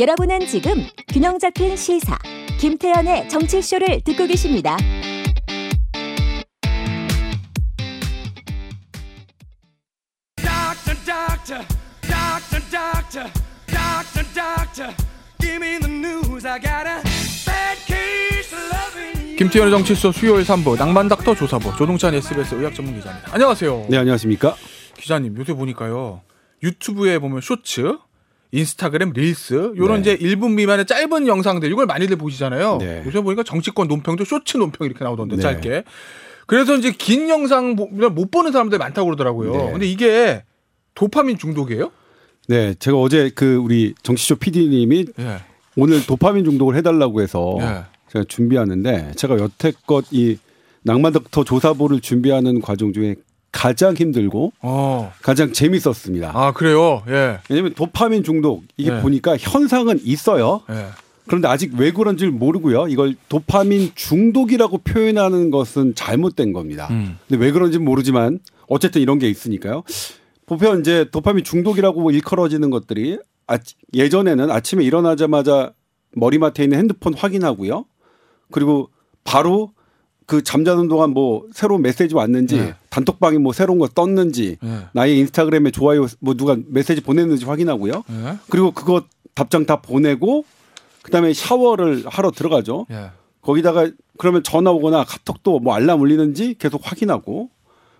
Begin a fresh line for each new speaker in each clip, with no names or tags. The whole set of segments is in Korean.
여러분은 지금 균형 잡힌 시사 김태현의 정치쇼를 듣고 계십니다.
Doctor, doctor, doctor, doctor, doctor, doctor, give me the news. I got a bad case of loving you.
김태현의 정치쇼 수요일 3부 낭만 닥터 조사부 조동찬 SBS 의학 전문 기자입니다. 안녕하세요.
네, 안녕하십니까?
기자님 요새 보니까요 유튜브에 보면 쇼츠, 인스타그램 릴스 요런
네.
이제 1분 미만의 짧은 영상들 이걸 많이들 보시잖아요.
네.
요새 보니까 정치권 논평도 쇼츠 논평 이렇게 나오던데
네.
짧게. 그래서 이제 긴 영상 보- 못 보는 사람들이 많다고 그러더라고요.
네.
근데 이게 도파민 중독이에요?
네, 제가 어제 그 우리 정치쇼 PD님이
예.
오늘 도파민 중독을 해달라고 해서
예.
제가 준비하는데 제가 여태껏 이 낭만덕터 조사보를 준비하는 과정 중에 가장 힘들고
어.
가장 재밌었습니다.
아 그래요. 예.
왜냐면 도파민 중독 이게
네.
보니까 현상은 있어요.
예.
그런데 아직 왜 그런지 모르고요. 이걸 도파민 중독이라고 표현하는 것은 잘못된 겁니다.
음.
근데 왜 그런지 모르지만 어쨌든 이런 게 있으니까요. 보편 이제 도파민 중독이라고 일컬어지는 것들이 아, 예전에는 아침에 일어나자마자 머리맡에 있는 핸드폰 확인하고요. 그리고 바로 그 잠자는 동안 뭐 새로운 메시지 왔는지
네.
단톡방에 뭐 새로운 거 떴는지
예.
나의 인스타그램에 좋아요 뭐 누가 메시지 보냈는지 확인하고요.
예.
그리고 그거 답장 다 보내고 그다음에 샤워를 하러 들어가죠.
예.
거기다가 그러면 전화 오거나 카톡도 뭐 알람 울리는지 계속 확인하고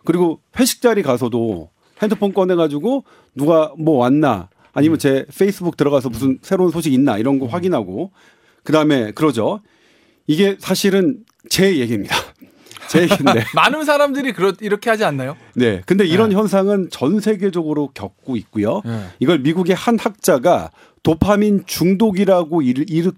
그리고 회식 자리 가서도 핸드폰 꺼내 가지고 누가 뭐 왔나 아니면 제 페이스북 들어가서 무슨 새로운 소식 있나 이런 거 확인하고 그다음에 그러죠. 이게 사실은 제 얘기입니다. 제 얘기인데.
많은 사람들이 그렇 이렇게 하지 않나요?
네. 근데 이런 현상은 전 세계적으로 겪고 있고요.
예.
이걸 미국의 한 학자가 도파민 중독이라고 일, 일,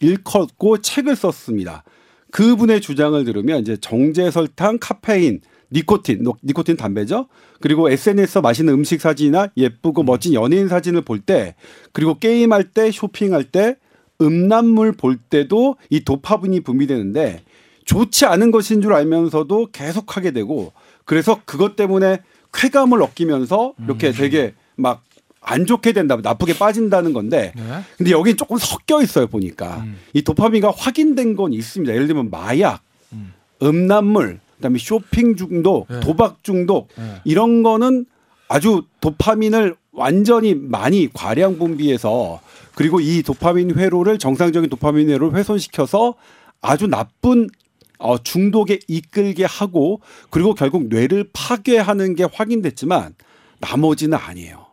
일컫고 책을 썼습니다. 그분의 주장을 들으면 이제 정제 설탕, 카페인, 니코틴, 노- 니코틴 담배죠. 그리고 SNS에서 맛있는 음식 사진이나 예쁘고 멋진 연예인 사진을 볼 때, 그리고 게임할 때, 쇼핑할 때, 음란물 볼 때도 이 도파민이 분비되는데 좋지 않은 것인 줄 알면서도 계속 하게 되고 그래서 그것 때문에 쾌감을 얻기면서 이렇게 되게 막 안 좋게 된다, 나쁘게 빠진다는 건데
네.
근데 여긴 조금 섞여 있어요 보니까
음.
이 도파민가 확인된 건 있습니다. 예를 들면 마약,
음.
음란물, 그다음에 쇼핑 중독,
네.
도박 중독
네.
이런 거는 아주 도파민을 완전히 많이 과량 분비해서 그리고 이 도파민 회로를 정상적인 도파민 회로를 훼손시켜서 아주 나쁜 어, 중독에 이끌게 하고 그리고 결국 뇌를 파괴하는 게 확인됐지만 나머지는 아니에요.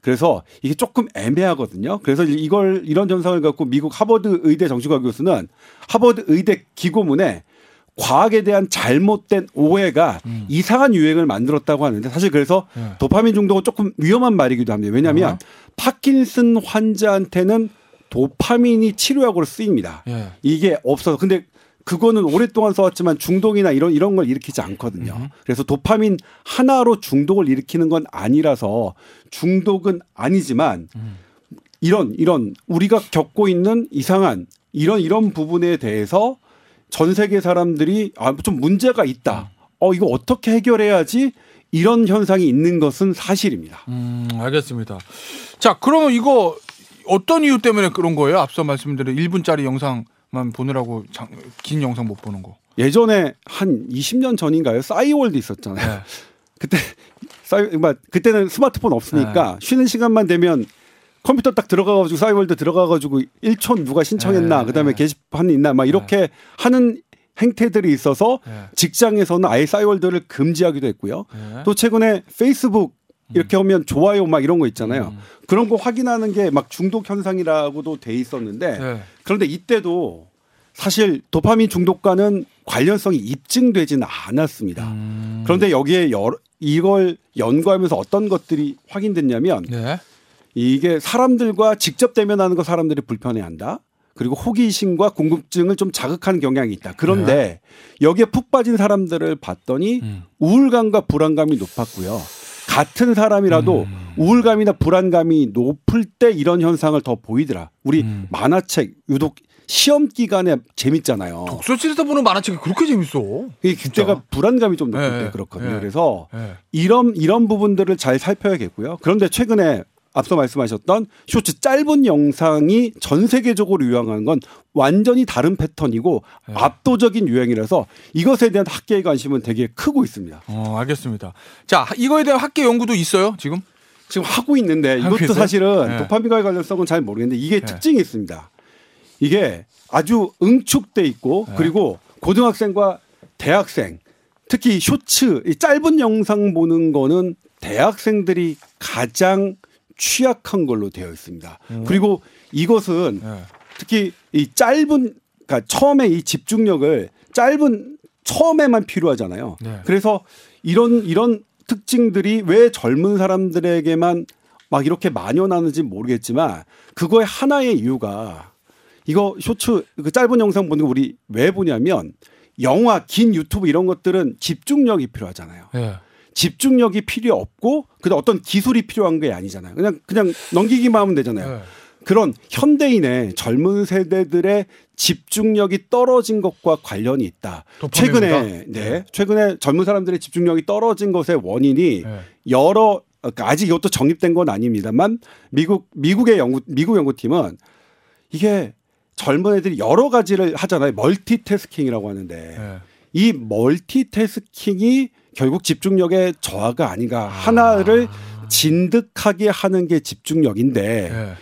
그래서 이게 조금 애매하거든요. 그래서 이걸 이런 현상을 갖고 미국 하버드 의대 정신과 교수는 하버드 의대 기고문에 과학에 대한 잘못된 오해가 이상한 유행을 만들었다고 하는데 사실 그래서
네.
도파민 중독은 조금 위험한 말이기도 합니다. 왜냐하면
어.
파킨슨 환자한테는 도파민이 치료약으로 쓰입니다.
예.
이게 없어서 근데 그거는 오랫동안 써왔지만 중독이나 이런 이런 걸 일으키지 않거든요. 그래서 도파민 하나로 중독을 일으키는 건 아니라서 중독은 아니지만 이런 이런 우리가 겪고 있는 이상한 이런 이런 부분에 대해서 전 세계 사람들이 아 좀 문제가 있다. 어 이거 어떻게 해결해야지 이런 현상이 있는 것은 사실입니다.
음, 알겠습니다. 자, 그러면 이거 어떤 이유 때문에 그런 거예요? 앞서 말씀드린 1분짜리 영상 만 보느라고 장- 긴 영상 못 보는 거.
예전에 한 20년 전인가요? 싸이월드 있었잖아요.
네.
그때 싸이 막 그때는 스마트폰 없으니까 쉬는 시간만 되면 컴퓨터 딱 들어가가지고 싸이월드 들어가가지고 1촌 누가 신청했나
네,
그다음에
네.
게시판 있나 막 이렇게 하는 행태들이 있어서
네.
직장에서는 아예 싸이월드를 금지하기도 했고요.
네.
또 최근에 페이스북 이렇게 하면 좋아요 막 이런 거 있잖아요.
음.
그런 거 확인하는 게 막 중독 현상이라고도 돼 있었는데
네.
그런데 이때도 사실 도파민 중독과는 관련성이 입증되지는 않았습니다.
음.
그런데 여기에 여러, 이걸 연구하면서 어떤 것들이 확인됐냐면
네.
이게 사람들과 직접 대면하는 거 사람들이 불편해한다. 그리고 호기심과 궁금증을 좀 자극하는 경향이 있다. 그런데 여기에 푹 빠진 사람들을 봤더니
음.
우울감과 불안감이 높았고요. 같은 사람이라도
음.
우울감이나 불안감이 높을 때 이런 현상을 더 보이더라. 우리
음.
만화책 유독 시험 기간에 재밌잖아요.
독서실에서 보는 만화책이 그렇게 재밌어.
이게 그때가. 불안감이 좀 높을
네,
때 그렇거든요.
네.
그래서
네.
이런 이런 부분들을 잘 살펴야겠고요. 그런데 최근에 앞서 말씀하셨던 쇼츠 짧은 영상이 전 세계적으로 유행하는 건 완전히 다른 패턴이고
네.
압도적인 유행이라서 이것에 대한 학계의 관심은 되게 크고 있습니다.
어, 알겠습니다. 자, 이거에 대한 학계 연구도 있어요, 지금?
지금 하고 있는데 이것도
있어요?
사실은
네.
도파민과의 관련성은 잘 모르겠는데 이게
네.
특징이 있습니다. 이게 아주 응축돼 있고
네.
그리고 고등학생과 대학생 특히 쇼츠 이 짧은 영상 보는 거는 대학생들이 가장 취약한 걸로 되어 있습니다. 그리고 이것은
네.
특히 이 짧은 그러니까 처음에 이 집중력을 짧은 처음에만 필요하잖아요.
네.
그래서 이런 이런 특징들이 왜 젊은 사람들에게만 막 이렇게 만연하는지 모르겠지만 그거의 하나의 이유가 이거 쇼츠 그 짧은 영상 보는 거 우리 왜 보냐면 영화, 긴 유튜브 이런 것들은 집중력이 필요하잖아요.
네.
집중력이 필요 없고 그다음 어떤 기술이 필요한 게 아니잖아요. 그냥 그냥 넘기기만 하면 되잖아요.
네.
그런 현대인의 젊은 세대들의 집중력이 떨어진 것과 관련이 있다.
도파민보다?
최근에 네, 최근에 젊은 사람들의 집중력이 떨어진 것의 원인이
네.
여러 그러니까 아직 이것도 정립된 건 아닙니다만 미국 미국의 연구 미국 연구팀은 이게 젊은 애들이 여러 가지를 하잖아요. 멀티태스킹이라고 하는데
네.
이 멀티태스킹이 결국 집중력의 저하가 아닌가 하나를 진득하게 하는 게 집중력인데
네.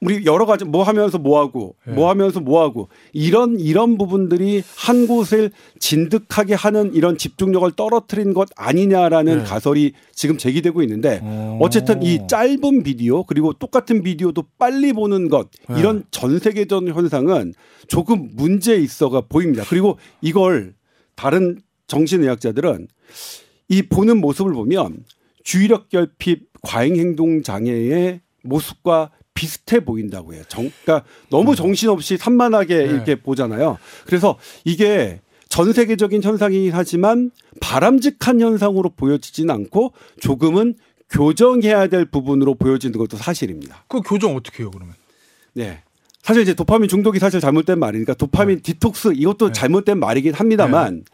우리 여러 가지 뭐 하면서 뭐 하고
네.
뭐 하면서 뭐 하고 이런 이런 부분들이 한 곳을 진득하게 하는 이런 집중력을 떨어뜨린 것 아니냐라는
네.
가설이 지금 제기되고 있는데
오.
어쨌든 이 짧은 비디오 그리고 똑같은 비디오도 빨리 보는 것
네.
이런 전 세계적 현상은 조금 문제 있어가 보입니다. 그리고 이걸 다른 정신의학자들은 이 보는 모습을 보면 주의력 결핍 과잉 행동 장애의 모습과 비슷해 보인다고 해요. 정, 그러니까 너무 정신없이 산만하게
네.
이렇게 보잖아요. 그래서 이게 전 세계적인 현상이긴 하지만 바람직한 현상으로 보여지진 않고 조금은 교정해야 될 부분으로 보여지는 것도 사실입니다.
그 교정 어떻게 해요, 그러면?
네. 사실 이제 도파민 중독이 사실 잘못된 말이니까 도파민 디톡스 이것도
네.
잘못된 말이긴 합니다만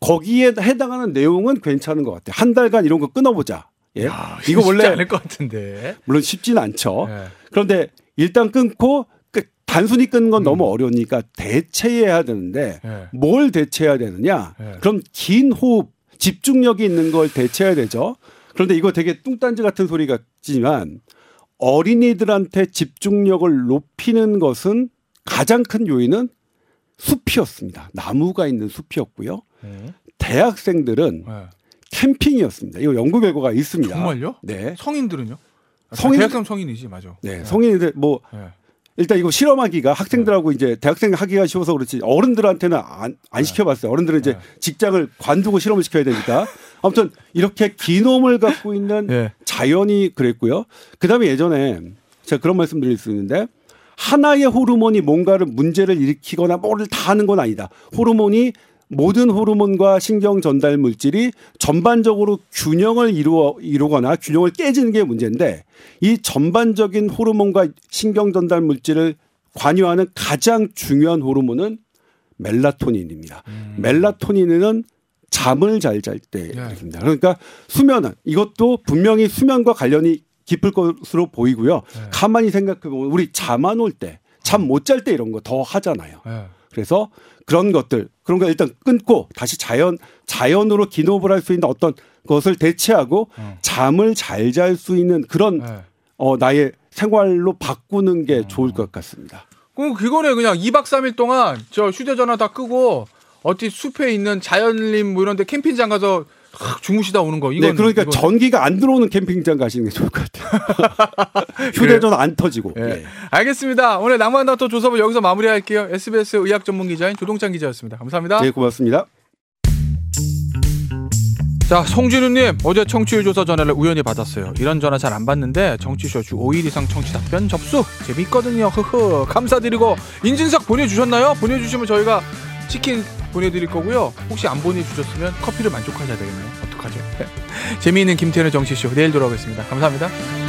거기에 해당하는 내용은 괜찮은 것 같아요. 한 달간 이런 거 끊어보자. 예.
야,
이거
쉽지
원래
않을 것 같은데.
물론 쉽지는 않죠.
네.
그런데 일단 끊고 그 단순히 끊는 건
음.
너무 어려우니까 대체해야 되는데
네.
뭘 대체해야 되느냐?
네.
그럼 긴 호흡, 집중력이 있는 걸 대체해야 되죠. 그런데 이거 되게 뚱딴지 같은 소리 같지만 어린이들한테 집중력을 높이는 것은 가장 큰 요인은 숲이었습니다. 나무가 있는 숲이었고요.
네.
대학생들은
네.
캠핑이었습니다. 이거 연구 결과가 있습니다.
정말요?
네.
성인들은요? 아,
성인-
대학생 성인이지, 맞아.
네. 성인들 뭐
네.
일단 이거 실험하기가 학생들하고 이제 대학생 하기가 쉬워서 그렇지 어른들한테는 안, 안 시켜봤어요. 어른들은 이제
네.
직장을 관두고 실험을 시켜야 되니까. 아무튼 이렇게 기놈을 갖고 있는
예.
자연이 그랬고요. 그 다음에 예전에 제가 그런 말씀 드릴 수 있는데 하나의 호르몬이 뭔가를 문제를 일으키거나 뭐를 다 하는 건 아니다. 호르몬이 모든 호르몬과 신경 전달 물질이 전반적으로 균형을 이루어 이루거나 균형을 깨지는 게 문제인데 이 전반적인 호르몬과 신경 전달 물질을 관여하는 가장 중요한 호르몬은 멜라토닌입니다. 멜라토닌은 잠을 잘 잘때
네.
그러니까 수면은 이것도 분명히 수면과 관련이 깊을 것으로 보이고요.
네.
가만히 생각해 보면 우리 잠 안 올 때, 잠 못 잘 때 이런 거 더 하잖아요.
네.
그래서 그런 것들 그런 거 일단 끊고 다시 자연 자연으로 기노업을 할 수 있는 어떤 것을 대체하고
어.
잠을 잘 잘 수 있는 그런
네.
어 나의 생활로 바꾸는 게 좋을 것 같습니다.
그럼 그거네 그냥 2박 3일 동안 저 휴대전화 다 끄고 어디 숲에 있는 자연림 뭐 이런 데 캠핑장 가서 확 주무시다 오는 거 이건
네, 그러니까
이건-
전기가 안 들어오는 캠핑장 가시는 게 좋을 것 같아요. 휴대전화 안 터지고.
예.
예.
알겠습니다. 오늘 낭만다토 조섭을 여기서 마무리할게요. SBS 의학 전문 기자인 조동찬 기자였습니다. 감사합니다.
네, 고맙습니다.
자, 송진우님 어제 청취율 조사 전화를 우연히 받았어요. 이런 전화 잘 안 받는데 정치쇼 주 5일 이상 청취 답변 접수 재밌거든요. 흐흐 감사드리고 인증샷 보내주셨나요? 보내주시면 저희가 치킨 보내드릴 거고요. 혹시 안 보내주셨으면 커피를 만족하셔야 되겠네요. 어떡하죠? 재미있는 김태현의 정치쇼 내일 돌아오겠습니다. 감사합니다.